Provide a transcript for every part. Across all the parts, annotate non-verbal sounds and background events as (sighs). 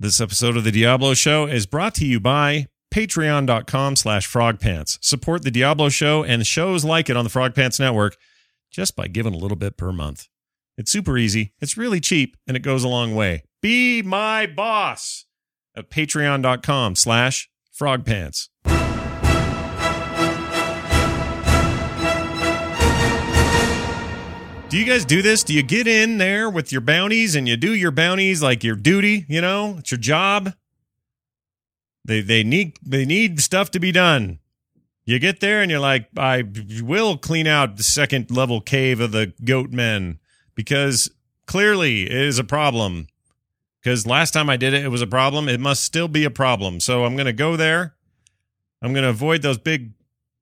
This episode of the Diablo Show is brought to you by patreon.com slash frogpants. Support the Diablo Show and shows like it on the Frog Pants Network just by giving a little bit per month. It's super easy, it's really cheap, and it goes a long way. Be my boss at patreon.com slash frogpants. Do you guys do this? Do you get in there with your bounties and you do your bounties like your duty, you know? It's your job. They they need they need stuff to be done. You get there and you're like, I will clean out the second level cave of the goat men because clearly it is a problem. Because last time I did it, it was a problem. It must still be a problem. So I'm going to go there. I'm going to avoid those big,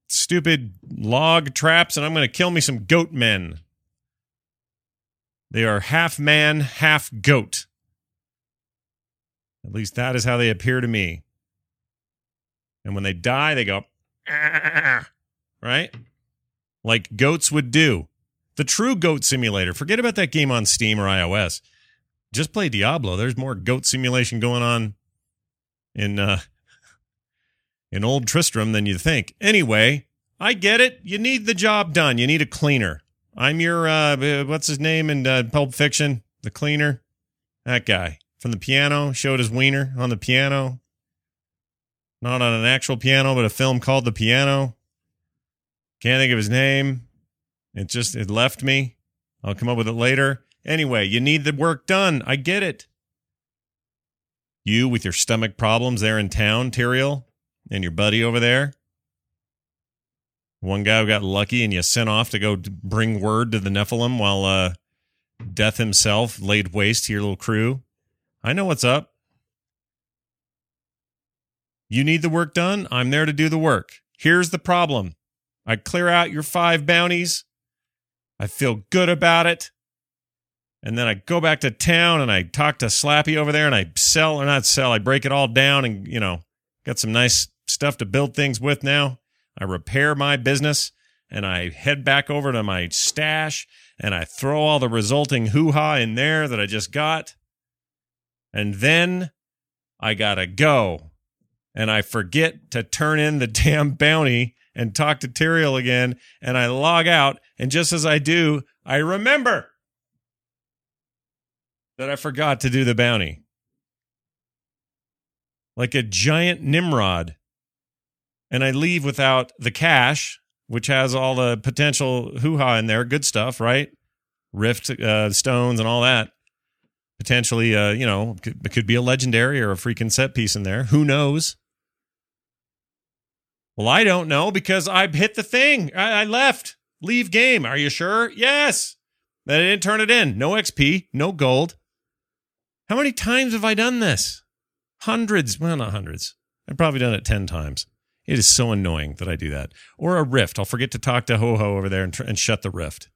stupid log traps and I'm going to kill me some goat men. They are half man, half goat. At least that is how they appear to me. And when they die, they go, (laughs) right? Like goats would do. The true goat simulator. Forget about that game on Steam or iOS. Just play Diablo. There's more goat simulation going on in uh (laughs) in old Tristram than you think. Anyway, I get it. You need the job done. You need a cleaner. I'm your uh what's his name in uh, Pulp Fiction? The cleaner. That guy from the piano showed his wiener on the piano. Not on an actual piano, but a film called The Piano. Can't think of his name. It just it left me. I'll come up with it later. Anyway, you need the work done. I get it. You with your stomach problems there in town, Tyrael, and your buddy over there. One guy who got lucky and you sent off to go bring word to the Nephalem while uh, Death himself laid waste to your little crew. I know what's up. You need the work done. I'm there to do the work. Here's the problem I clear out your five bounties. I feel good about it. And then I go back to town and I talk to Slappy over there and I sell or not sell. I break it all down and, you know, got some nice stuff to build things with now. I repair my business and I head back over to my stash and I throw all the resulting hoo ha in there that I just got. And then I gotta go. And I forget to turn in the (laughs) damn bounty and talk to Tyrael again. And I log out. And just as I do, I remember that I forgot to do the bounty. Like a giant Nimrod. And I leave without the cache, which has all the potential hoo ha in there. Good stuff, right? Rift uh, stones and all that. Potentially, uh, you know, it could be a legendary or a freaking set piece in there. Who knows? Well, I don't know because I hit the thing. I, I left. Leave game. Are you sure? Yes. Then I didn't turn it in. No XP, no gold. How many times have I done this? Hundreds. Well, not hundreds. I've probably done it 10 times. It is so annoying that I do that. Or a rift. I'll forget to talk to Ho Ho over there and, tr- and shut the rift.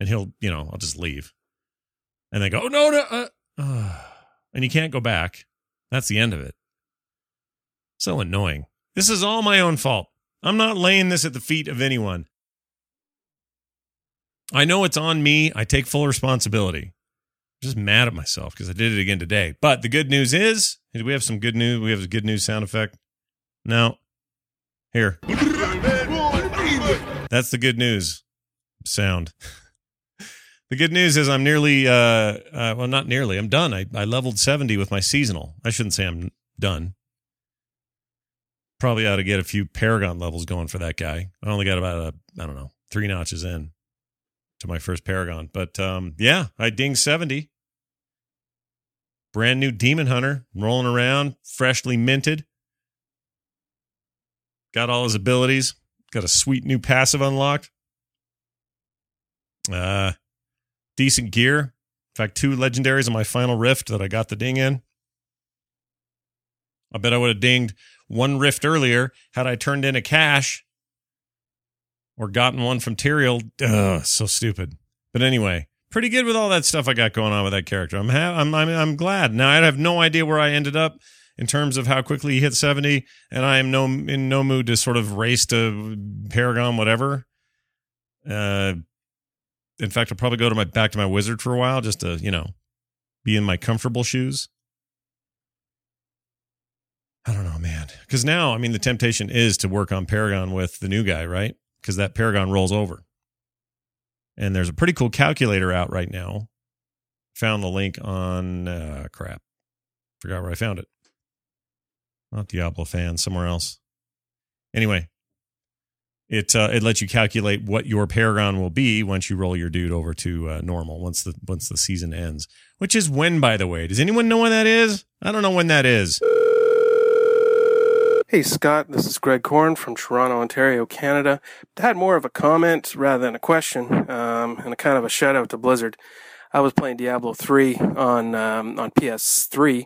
And he'll, you know, I'll just leave. And they go, oh, no, no. Uh, uh," (sighs) and you can't go back. That's the end of it. So annoying. This is all my own fault. I'm not laying this at the feet of anyone. I know it's on me. I take full responsibility. I'm just mad at myself because I did it again today. But the good news is, we have some good news? We have a good news sound effect. No. Here. (laughs) That's the good news sound. (laughs) the good news is I'm nearly, uh, uh, well, not nearly. I'm done. I, I leveled 70 with my seasonal. I shouldn't say I'm done. Probably ought to get a few Paragon levels going for that guy. I only got about, a, I don't know, three notches in to my first Paragon. But um, yeah, I dinged 70. Brand new Demon Hunter rolling around, freshly minted. Got all his abilities. Got a sweet new passive unlocked. Uh, decent gear. In fact, two legendaries in my final rift that I got the ding in. I bet I would have dinged one rift earlier had I turned in a cache or gotten one from Tyrael. Ugh, so stupid. But anyway, pretty good with all that stuff I got going on with that character. I'm ha- I'm, I'm I'm glad. Now I have no idea where I ended up in terms of how quickly he hit 70, and I am no in no mood to sort of race to Paragon, whatever. Uh, in fact, I'll probably go to my back to my wizard for a while just to you know be in my comfortable shoes. I don't know, man, because now I mean the temptation is to work on Paragon with the new guy, right? Because that Paragon rolls over, and there's a pretty cool calculator out right now. Found the link on uh, crap, forgot where I found it. Not Diablo fan, somewhere else. Anyway, it uh, it lets you calculate what your paragon will be once you roll your dude over to uh, normal once the once the season ends. Which is when, by the way. Does anyone know when that is? I don't know when that is. Hey Scott, this is Greg Corn from Toronto, Ontario, Canada. I had more of a comment rather than a question, um, and a kind of a shout out to Blizzard. I was playing Diablo 3 on um, on PS3,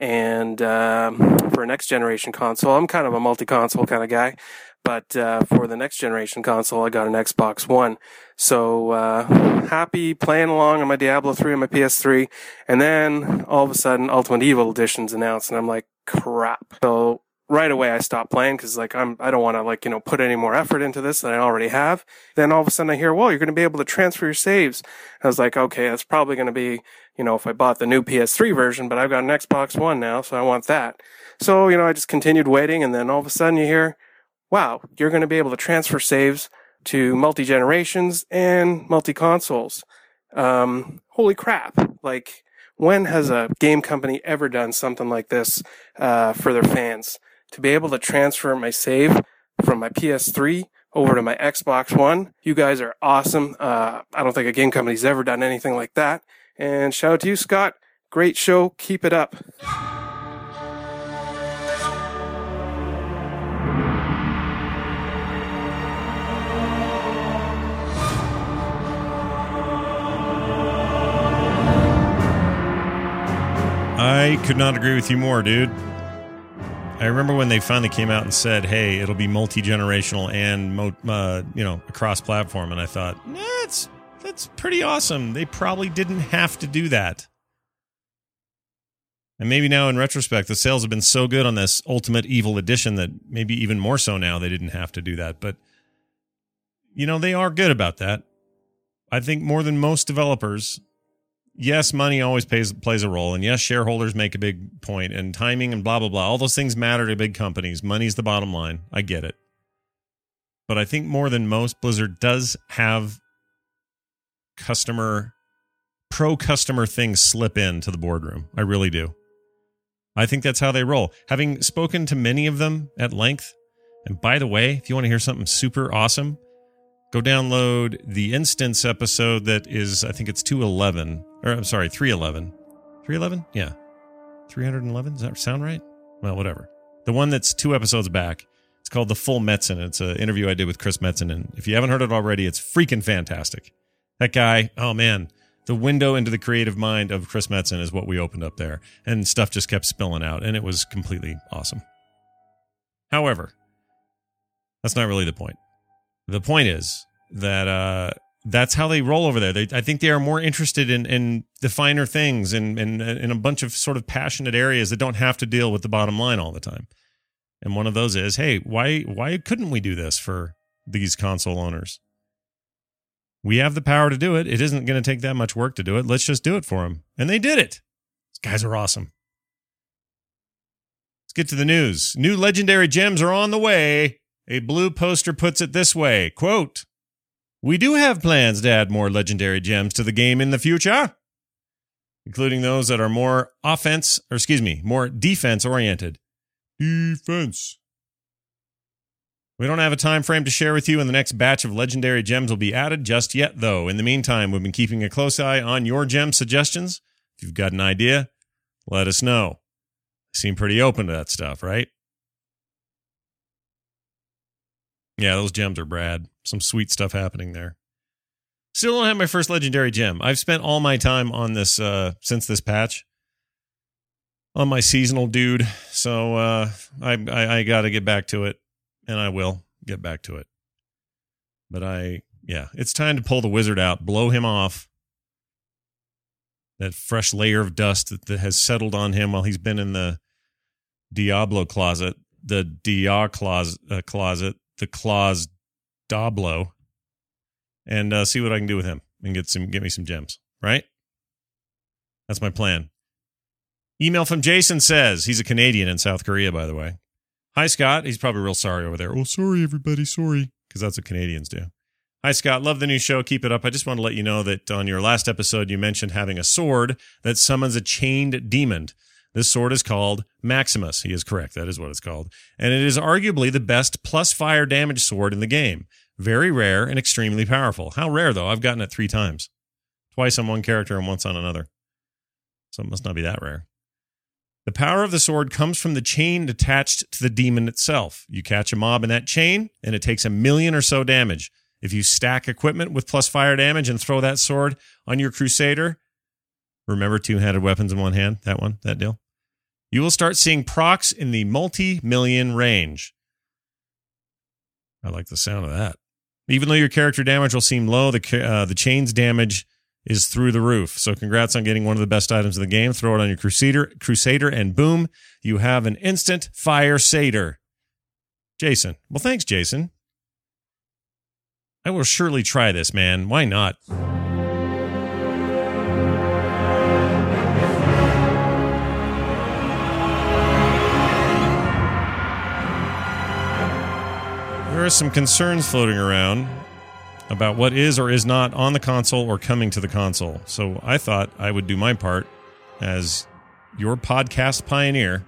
and um, for a next generation console, I'm kind of a multi console kind of guy. But uh, for the next generation console, I got an Xbox One. So uh, happy playing along on my Diablo 3 on my PS3. And then all of a sudden, Ultimate Evil Edition's announced, and I'm like, crap. So right away I stopped playing because like I'm I don't want to like you know put any more effort into this than I already have. Then all of a sudden I hear, well, you're going to be able to transfer your saves. I was like, okay, that's probably going to be you know if I bought the new PS3 version, but I've got an Xbox One now, so I want that. So you know I just continued waiting, and then all of a sudden you hear, wow, you're going to be able to transfer saves to multi generations and multi consoles. Um, holy crap! Like when has a game company ever done something like this uh, for their fans? To be able to transfer my save from my PS3 over to my Xbox One. You guys are awesome. Uh, I don't think a game company's ever done anything like that. And shout out to you, Scott. Great show. Keep it up. I could not agree with you more, dude. I remember when they finally came out and said, "Hey, it'll be multi generational and uh, you know across platform," and I thought, "That's that's pretty awesome." They probably didn't have to do that. And maybe now, in retrospect, the sales have been so good on this Ultimate Evil Edition that maybe even more so now they didn't have to do that. But you know, they are good about that. I think more than most developers, yes, money always plays plays a role, and yes, shareholders make a big point, and timing and blah blah blah. All those things matter to big companies. Money's the bottom line. I get it, but I think more than most, Blizzard does have customer pro customer things slip into the boardroom. I really do. I think that's how they roll. Having spoken to many of them at length, and by the way, if you want to hear something super awesome, go download the instance episode that is, I think it's 211, or I'm sorry, 311. 311? Yeah. 311? Does that sound right? Well, whatever. The one that's two episodes back. It's called The Full Metzen. It's an interview I did with Chris Metzen. And if you haven't heard it already, it's freaking fantastic. That guy, oh man, the window into the creative mind of Chris Metzen is what we opened up there. And stuff just kept spilling out. And it was completely awesome. However, that's not really the point. The point is that uh, that's how they roll over there. They, I think they are more interested in, in the finer things and, and, in a bunch of sort of passionate areas that don't have to deal with the bottom line all the time. And one of those is, hey, why why couldn't we do this for these console owners? We have the power to do it. It isn't going to take that much work to do it. Let's just do it for them. And they did it. These guys are awesome. Let's get to the news. New legendary gems are on the way. A blue poster puts it this way quote, We do have plans to add more legendary gems to the game in the future, including those that are more offense, or excuse me, more defense oriented. Defense. We don't have a time frame to share with you, and the next batch of legendary gems will be added just yet, though. In the meantime, we've been keeping a close eye on your gem suggestions. If you've got an idea, let us know. seem pretty open to that stuff, right? Yeah, those gems are Brad. Some sweet stuff happening there. Still don't have my first legendary gem. I've spent all my time on this uh since this patch. On my seasonal dude. So uh I I, I gotta get back to it. And I will get back to it. But I yeah, it's time to pull the wizard out, blow him off. That fresh layer of dust that, that has settled on him while he's been in the Diablo closet, the Dia closet, uh, closet the claws Doblo and uh, see what I can do with him and get some get me some gems. Right? That's my plan. Email from Jason says he's a Canadian in South Korea, by the way. Hi, Scott. He's probably real sorry over there. Oh, sorry, everybody. Sorry. Because that's what Canadians do. Hi, Scott. Love the new show. Keep it up. I just want to let you know that on your last episode, you mentioned having a sword that summons a chained demon. This sword is called Maximus. He is correct. That is what it's called. And it is arguably the best plus fire damage sword in the game. Very rare and extremely powerful. How rare, though? I've gotten it three times twice on one character and once on another. So it must not be that rare. The power of the sword comes from the chain attached to the demon itself. You catch a mob in that chain, and it takes a million or so damage. If you stack equipment with plus fire damage and throw that sword on your crusader, remember two handed weapons in one hand, that one, that deal, you will start seeing procs in the multi million range. I like the sound of that. Even though your character damage will seem low, the, uh, the chain's damage is through the roof. So congrats on getting one of the best items in the game. Throw it on your crusader, crusader, and boom, you have an instant fire satyr. Jason. Well, thanks, Jason. I will surely try this, man. Why not? There are some concerns floating around about what is or is not on the console or coming to the console. So I thought I would do my part as your podcast pioneer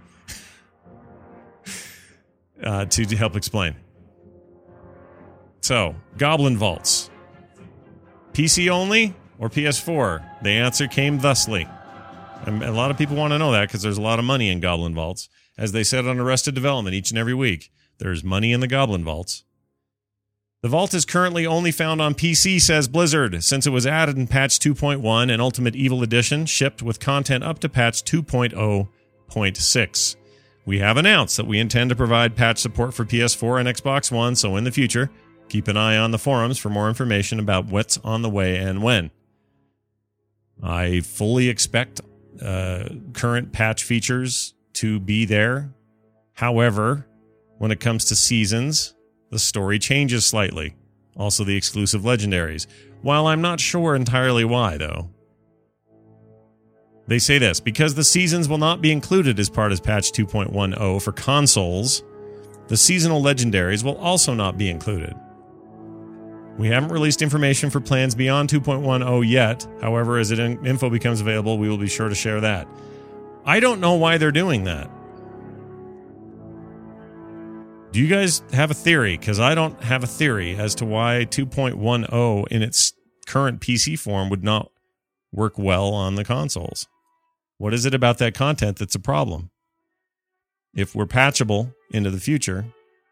(laughs) uh, to, to help explain. So, Goblin Vaults. PC only or PS4? The answer came thusly. And a lot of people want to know that because there's a lot of money in Goblin Vaults. As they said on Arrested Development each and every week, there's money in the Goblin Vaults. The Vault is currently only found on PC, says Blizzard, since it was added in patch 2.1 and Ultimate Evil Edition, shipped with content up to patch 2.0.6. We have announced that we intend to provide patch support for PS4 and Xbox One, so in the future, keep an eye on the forums for more information about what's on the way and when. I fully expect uh, current patch features to be there. However, when it comes to seasons, the story changes slightly. Also, the exclusive legendaries. While I'm not sure entirely why, though. They say this because the seasons will not be included as part of patch 2.10 for consoles, the seasonal legendaries will also not be included. We haven't released information for plans beyond 2.10 yet. However, as info becomes available, we will be sure to share that. I don't know why they're doing that. Do you guys have a theory? Because I don't have a theory as to why 2.10 in its current PC form would not work well on the consoles. What is it about that content that's a problem? If we're patchable into the future,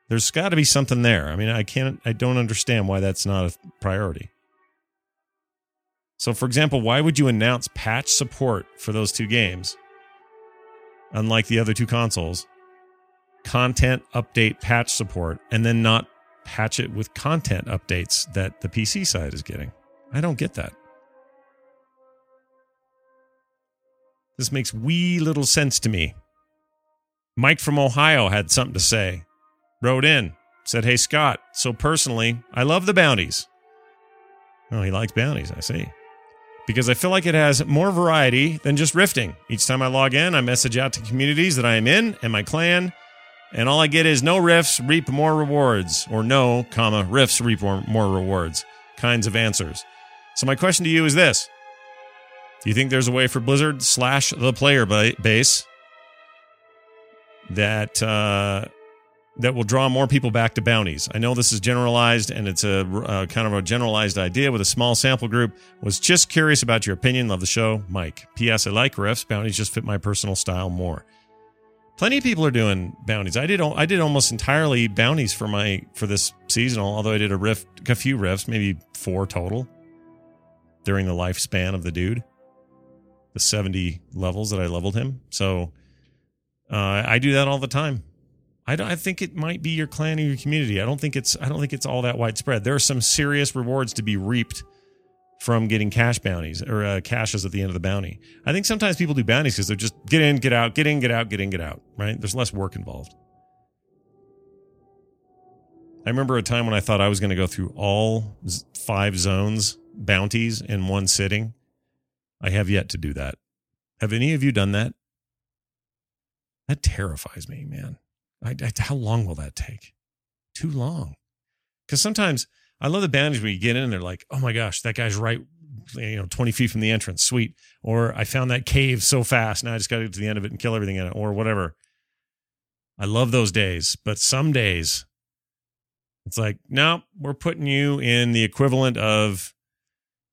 there's got to be something there. I mean, I can't, I don't understand why that's not a priority. So, for example, why would you announce patch support for those two games, unlike the other two consoles, content update patch support and then not patch it with content updates that the PC side is getting. I don't get that. This makes wee little sense to me. Mike from Ohio had something to say. Wrote in, said, Hey, Scott, so personally, I love the bounties. Oh, he likes bounties, I see. Because I feel like it has more variety than just rifting. Each time I log in, I message out to communities that I am in and my clan, and all I get is no rifts reap more rewards, or no, comma, rifts reap more, rewards kinds of answers. So my question to you is this. Do you think there's a way for Blizzard slash the player base that uh, that will draw more people back to bounties? I know this is generalized and it's a uh, kind of a generalized idea with a small sample group. Was just curious about your opinion. Love the show, Mike. P.S. I like rifts. Bounties just fit my personal style more plenty of people are doing bounties. I did I did almost entirely bounties for my for this seasonal, although I did a rift a few rifts, maybe four total during the lifespan of the dude. The 70 levels that I leveled him. So uh, I do that all the time. I I think it might be your clan or your community. I don't think it's I don't think it's all that widespread. There are some serious rewards to be reaped from getting cache bounties or uh, caches at the end of the bounty. I think sometimes people do bounties because they're just get in, get out, get in, get out, get in, get out, right? There's less work involved. I remember a time when I thought I was going to go through all five zones bounties in one sitting. I have yet to do that. Have any of you done that? That terrifies me, man. I, I, how long will that take? Too long. Because sometimes I love the bounties when you get in and they're like, oh my gosh, that guy's right, you know, 20 feet from the entrance. Sweet. Or I found that cave so fast. Now I just got to get to the end of it and kill everything in it or whatever. I love those days. But some days it's like, no, we're putting you in the equivalent of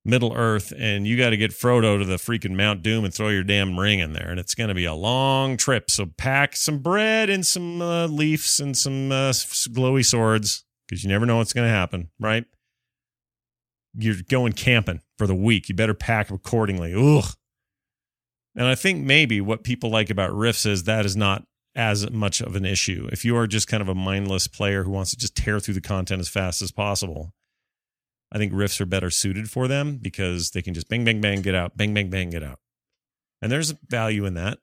Middle Earth, and you got to get Frodo to the freaking Mount Doom and throw your damn ring in there, and it's going to be a long trip. So pack some bread and some uh, leaves and some uh, glowy swords because you never know what's going to happen, right? You're going camping for the week. You better pack accordingly. Ugh. And I think maybe what people like about Rifts is that is not as much of an issue. If you are just kind of a mindless player who wants to just tear through the content as fast as possible, I think Rifts are better suited for them because they can just bang, bang, bang, get out, bang, bang, bang, get out. And there's value in that.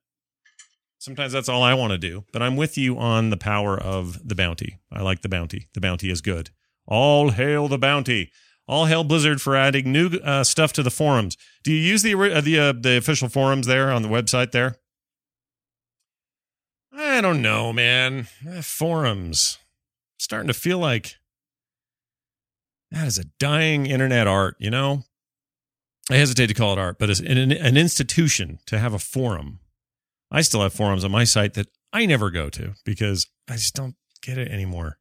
Sometimes that's all I want to do, but I'm with you on the power of the bounty. I like the bounty. The bounty is good. All hail the bounty. All hail Blizzard for adding new uh, stuff to the forums. Do you use the uh, the uh, the official forums there on the website there? I don't know, man. Eh, forums starting to feel like that is a dying internet art, you know? I hesitate to call it art, but it's an, an institution to have a forum. I still have forums on my site that I never go to because I just don't get it anymore.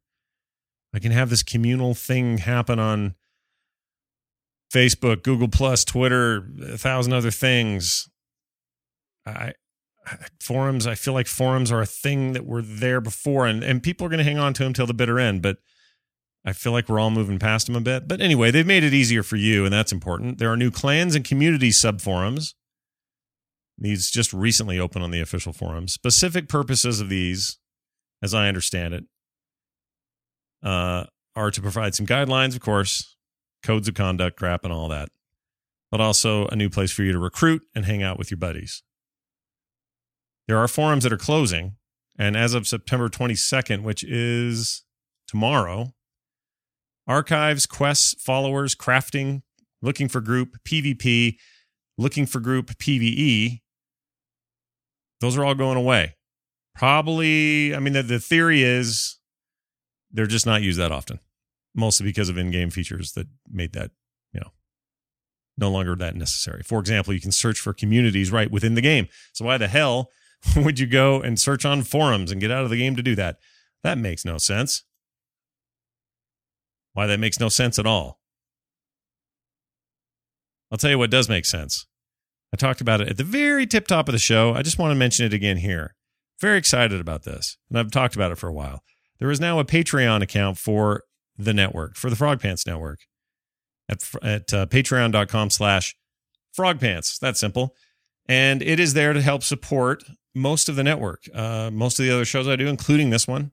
I can have this communal thing happen on Facebook, Google Plus, Twitter, a thousand other things. I forums, I feel like forums are a thing that were there before and, and people are going to hang on to them till the bitter end, but I feel like we're all moving past them a bit. But anyway, they've made it easier for you, and that's important. There are new clans and community subforums. These just recently opened on the official forum. Specific purposes of these, as I understand it, uh, are to provide some guidelines, of course, codes of conduct, crap, and all that, but also a new place for you to recruit and hang out with your buddies. There are forums that are closing, and as of September 22nd, which is tomorrow, archives, quests, followers, crafting, looking for group, PvP, looking for group, PvE. Those are all going away. Probably, I mean, the, the theory is they're just not used that often, mostly because of in game features that made that, you know, no longer that necessary. For example, you can search for communities right within the game. So why the hell (laughs) would you go and search on forums and get out of the game to do that? That makes no sense. Why that makes no sense at all. I'll tell you what does make sense. I talked about it at the very tip top of the show. I just want to mention it again here. Very excited about this. And I've talked about it for a while. There is now a Patreon account for the network, for the Frog Pants Network at, at uh, patreon.com slash frogpants. That's simple. And it is there to help support most of the network, uh, most of the other shows I do, including this one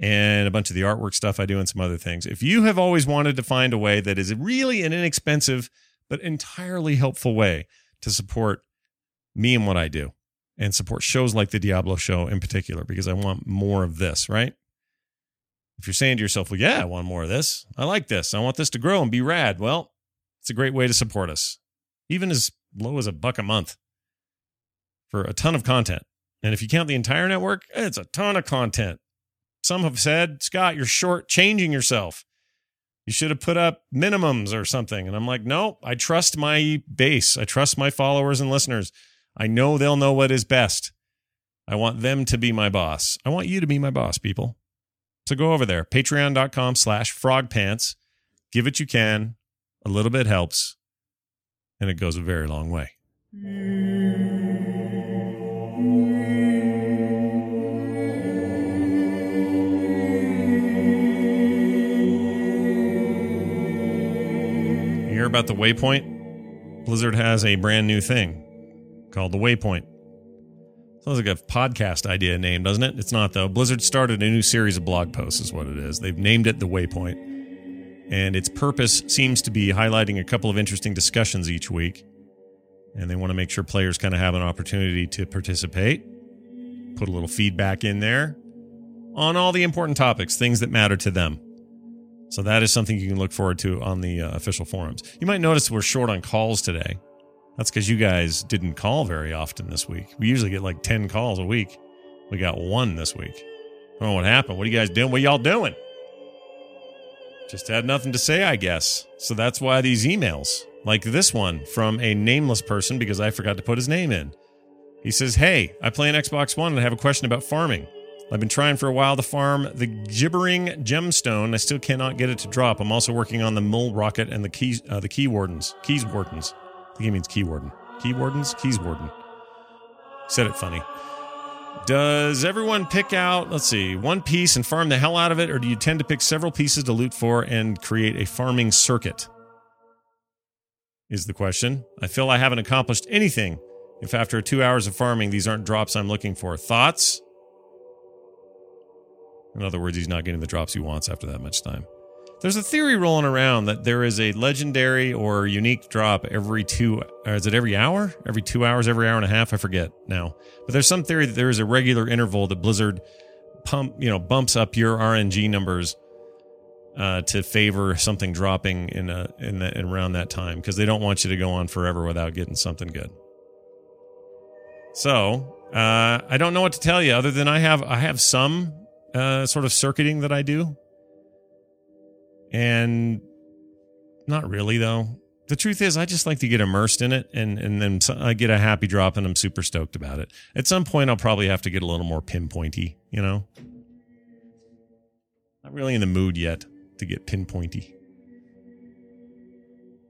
and a bunch of the artwork stuff I do and some other things. If you have always wanted to find a way that is really an inexpensive but entirely helpful way to support me and what I do and support shows like the Diablo show in particular because I want more of this, right? If you're saying to yourself, well, yeah, I want more of this. I like this. I want this to grow and be rad. Well, it's a great way to support us, even as low as a buck a month for a ton of content. And if you count the entire network, it's a ton of content. Some have said, Scott, you're short changing yourself. You should have put up minimums or something. And I'm like, no, I trust my base. I trust my followers and listeners. I know they'll know what is best. I want them to be my boss. I want you to be my boss, people. So go over there, patreon.com slash frogpants. Give it you can. A little bit helps. And it goes a very long way. Mm. Hear about the Waypoint? Blizzard has a brand new thing called the Waypoint. Sounds like a podcast idea name, doesn't it? It's not, though. Blizzard started a new series of blog posts, is what it is. They've named it the Waypoint. And its purpose seems to be highlighting a couple of interesting discussions each week. And they want to make sure players kind of have an opportunity to participate, put a little feedback in there on all the important topics, things that matter to them. So that is something you can look forward to on the uh, official forums. You might notice we're short on calls today. That's because you guys didn't call very often this week. We usually get like 10 calls a week. We got one this week. I don't know what happened. What are you guys doing? What y'all doing? Just had nothing to say, I guess. So that's why these emails, like this one from a nameless person because I forgot to put his name in. He says, Hey, I play an Xbox One and I have a question about farming. I've been trying for a while to farm the gibbering gemstone. I still cannot get it to drop. I'm also working on the mole rocket and the keys, uh, the key wardens, keys wardens. I think he means key warden. Key wardens, keys warden. Said it funny. Does everyone pick out, let's see, one piece and farm the hell out of it, or do you tend to pick several pieces to loot for and create a farming circuit? Is the question. I feel I haven't accomplished anything if after two hours of farming these aren't drops I'm looking for. Thoughts? In other words, he's not getting the drops he wants after that much time. There's a theory rolling around that there is a legendary or unique drop every two, is it every hour? Every two hours, every hour and a half? I forget now. But there's some theory that there is a regular interval that Blizzard pump, you know, bumps up your RNG numbers uh, to favor something dropping in a, in, the, in around that time because they don't want you to go on forever without getting something good. So uh, I don't know what to tell you other than I have I have some uh, sort of circuiting that I do, and not really though. The truth is, I just like to get immersed in it, and and then I get a happy drop, and I'm super stoked about it. At some point, I'll probably have to get a little more pinpointy, you know. Not really in the mood yet to get pinpointy.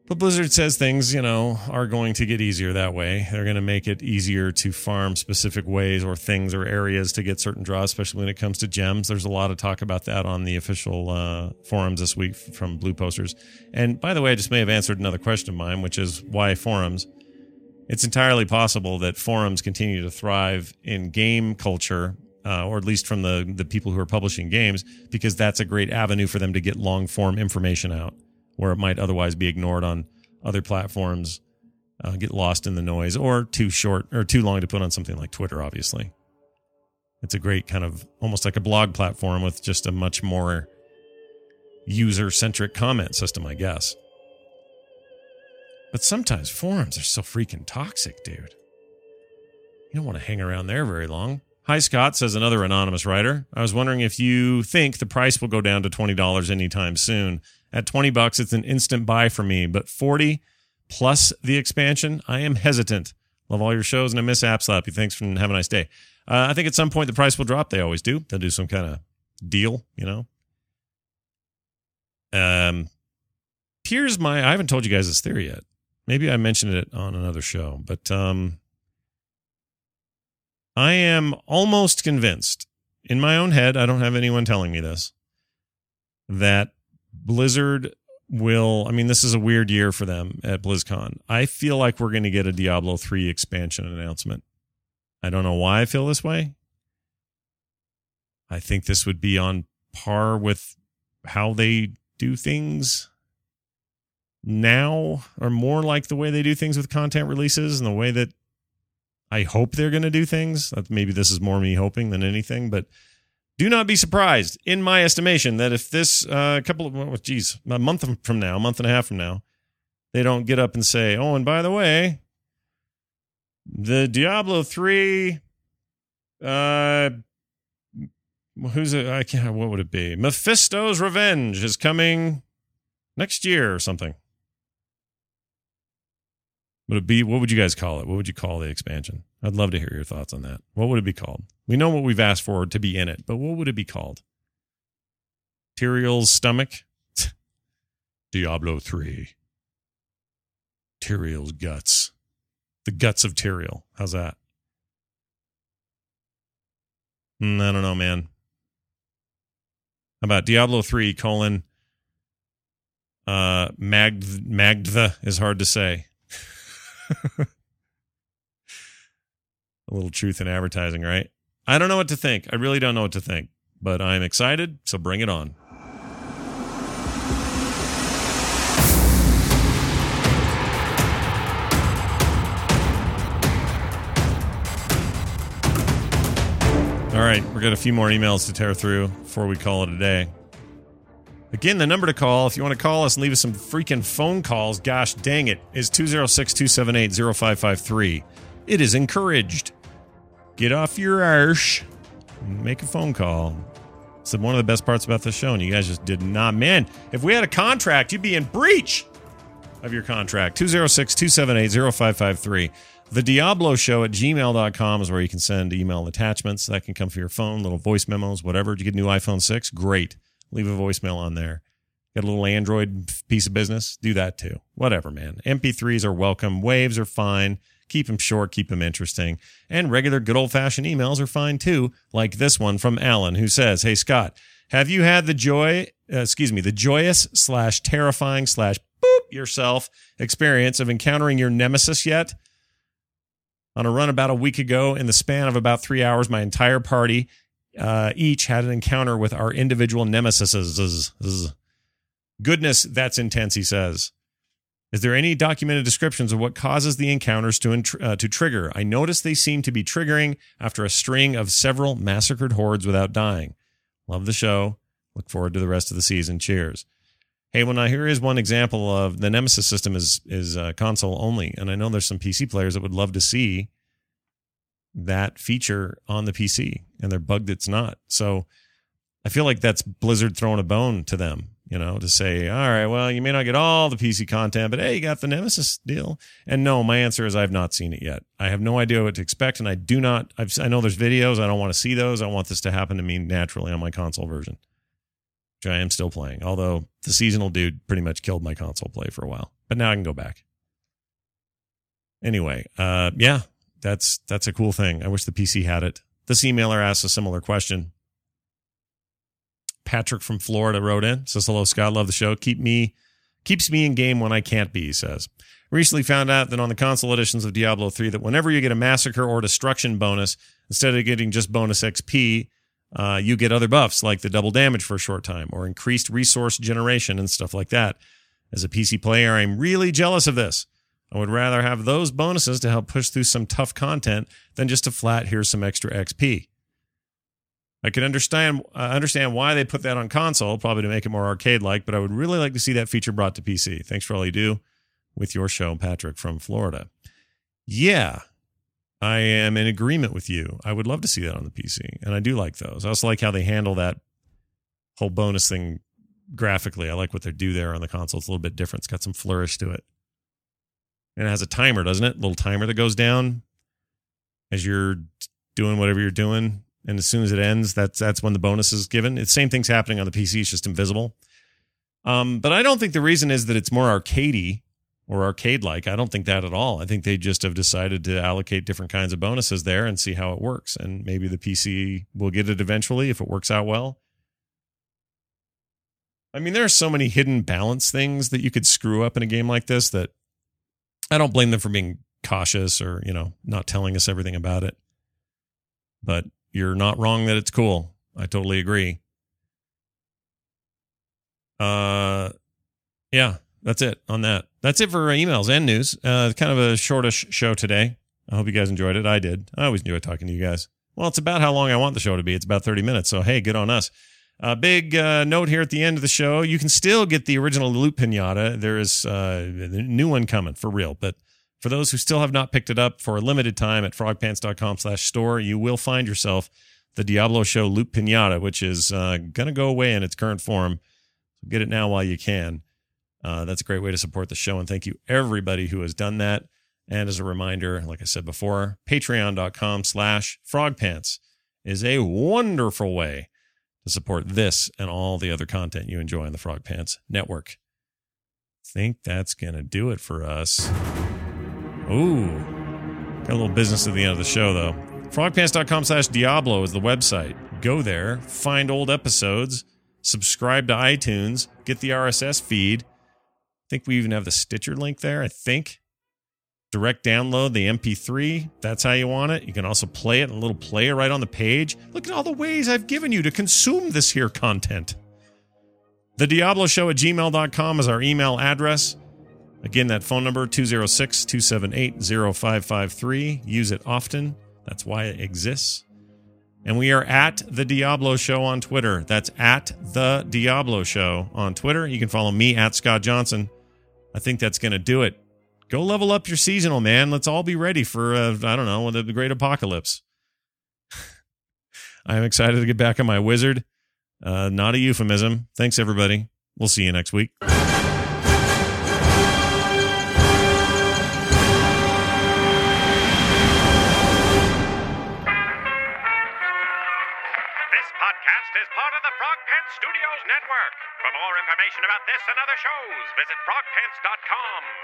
But Blizzard says things, you know, are going to get easier that way. They're going to make it easier to farm specific ways or things or areas to get certain draws, especially when it comes to gems. There's a lot of talk about that on the official uh, forums this week from Blue Posters. And by the way, I just may have answered another question of mine, which is why forums? It's entirely possible that forums continue to thrive in game culture uh, or at least from the the people who are publishing games, because that's a great avenue for them to get long form information out where it might otherwise be ignored on other platforms, uh, get lost in the noise, or too short or too long to put on something like Twitter, obviously. It's a great kind of almost like a blog platform with just a much more user centric comment system, I guess. But sometimes forums are so freaking toxic, dude. You don't want to hang around there very long. Hi, Scott, says another anonymous writer. I was wondering if you think the price will go down to $20 anytime soon. At 20 bucks, it's an instant buy for me, but 40 plus the expansion, I am hesitant. Love all your shows and I miss App Slap. You thanks and have a nice day. Uh, I think at some point the price will drop. They always do. They'll do some kind of deal, you know. Um, here's my. I haven't told you guys this theory yet. Maybe I mentioned it on another show, but um, I am almost convinced in my own head. I don't have anyone telling me this that Blizzard will. I mean, this is a weird year for them at BlizzCon. I feel like we're going to get a Diablo 3 expansion announcement. I don't know why I feel this way. I think this would be on par with how they do things now, or more like the way they do things with content releases and the way that I hope they're going to do things. Maybe this is more me hoping than anything, but do not be surprised, in my estimation, that if this uh, couple of, well, geez, a month from now, a month and a half from now, they don't get up and say, oh, and by the way, the Diablo 3, uh, who's it? I can't, what would it be? Mephisto's Revenge is coming next year or something. Would it be, what would you guys call it? What would you call the expansion? I'd love to hear your thoughts on that. What would it be called? We know what we've asked for to be in it, but what would it be called? Tyrael's stomach? (laughs) Diablo 3. Tyrael's guts. The guts of Tyrael. How's that? Mm, I don't know, man. How about Diablo 3 colon uh Magd Maghda is hard to say. (laughs) a little truth in advertising, right? I don't know what to think. I really don't know what to think, but I'm excited, so bring it on. All right, we got a few more emails to tear through before we call it a day. Again, the number to call, if you want to call us and leave us some freaking phone calls, gosh dang it, is 206 278 0553. It is encouraged. Get off your arse, make a phone call. It's one of the best parts about the show, and you guys just did not. Man, if we had a contract, you'd be in breach of your contract. 206 278 0553. The Diablo Show at gmail.com is where you can send email attachments. That can come for your phone, little voice memos, whatever. Did you get a new iPhone 6? Great. Leave a voicemail on there. Got a little Android piece of business? Do that too. Whatever, man. MP3s are welcome. Waves are fine. Keep them short, keep them interesting. And regular good old fashioned emails are fine too, like this one from Alan, who says, Hey, Scott, have you had the joy, uh, excuse me, the joyous slash terrifying slash boop yourself experience of encountering your nemesis yet? On a run about a week ago, in the span of about three hours, my entire party uh, each had an encounter with our individual nemesis. Goodness, that's intense, he says. Is there any documented descriptions of what causes the encounters to, uh, to trigger? I noticed they seem to be triggering after a string of several massacred hordes without dying. Love the show. Look forward to the rest of the season. Cheers. Hey, well, now here is one example of the Nemesis system is is uh, console only, and I know there's some PC players that would love to see that feature on the PC, and they're bugged it's not. So I feel like that's Blizzard throwing a bone to them you know, to say, all right, well, you may not get all the PC content, but hey, you got the Nemesis deal. And no, my answer is I've not seen it yet. I have no idea what to expect, and I do not. I've, I know there's videos. I don't want to see those. I want this to happen to me naturally on my console version, which I am still playing. Although the seasonal dude pretty much killed my console play for a while, but now I can go back. Anyway, uh, yeah, that's that's a cool thing. I wish the PC had it. This emailer asks a similar question. Patrick from Florida wrote in. Says, hello, Scott. Love the show. Keep me, keeps me in game when I can't be, he says. Recently found out that on the console editions of Diablo 3 that whenever you get a massacre or destruction bonus, instead of getting just bonus XP, uh, you get other buffs like the double damage for a short time or increased resource generation and stuff like that. As a PC player, I'm really jealous of this. I would rather have those bonuses to help push through some tough content than just a flat here's some extra XP. I can understand uh, understand why they put that on console, probably to make it more arcade like, but I would really like to see that feature brought to PC. Thanks for all you do with your show, Patrick from Florida. Yeah, I am in agreement with you. I would love to see that on the PC, and I do like those. I also like how they handle that whole bonus thing graphically. I like what they do there on the console. It's a little bit different. It's got some flourish to it. And it has a timer, doesn't it? A little timer that goes down as you're doing whatever you're doing and as soon as it ends, that's that's when the bonus is given. It's same thing's happening on the PC. It's just invisible. Um, but I don't think the reason is that it's more arcadey or arcade like. I don't think that at all. I think they just have decided to allocate different kinds of bonuses there and see how it works. And maybe the PC will get it eventually if it works out well. I mean, there are so many hidden balance things that you could screw up in a game like this that I don't blame them for being cautious or, you know, not telling us everything about it. But you're not wrong that it's cool. I totally agree. Uh, yeah, that's it on that. That's it for emails and news. Uh, kind of a shortish show today. I hope you guys enjoyed it. I did. I always enjoy talking to you guys. Well, it's about how long I want the show to be. It's about 30 minutes. So, hey, good on us. A big uh, note here at the end of the show. You can still get the original Loot Pinata. There is uh, a new one coming for real, but for those who still have not picked it up for a limited time at frogpants.com slash store, you will find yourself the Diablo Show Loot Pinata, which is uh, going to go away in its current form. Get it now while you can. Uh, that's a great way to support the show. And thank you everybody who has done that. And as a reminder, like I said before, patreon.com slash frogpants is a wonderful way to support this and all the other content you enjoy on the Frog Pants Network. think that's going to do it for us. Ooh, got a little business at the end of the show, though. Frogpants.com slash Diablo is the website. Go there, find old episodes, subscribe to iTunes, get the RSS feed. I think we even have the Stitcher link there, I think. Direct download the MP3. That's how you want it. You can also play it, in a little player right on the page. Look at all the ways I've given you to consume this here content. The Diablo Show at gmail.com is our email address. Again, that phone number 206 278 0553. Use it often. That's why it exists. And we are at The Diablo Show on Twitter. That's at The Diablo Show on Twitter. You can follow me at Scott Johnson. I think that's going to do it. Go level up your seasonal, man. Let's all be ready for, uh, I don't know, the great apocalypse. (laughs) I'm excited to get back on my wizard. Uh, not a euphemism. Thanks, everybody. We'll see you next week. This podcast is part of the Frog Pants Studios Network. For more information about this and other shows, visit frogpants.com.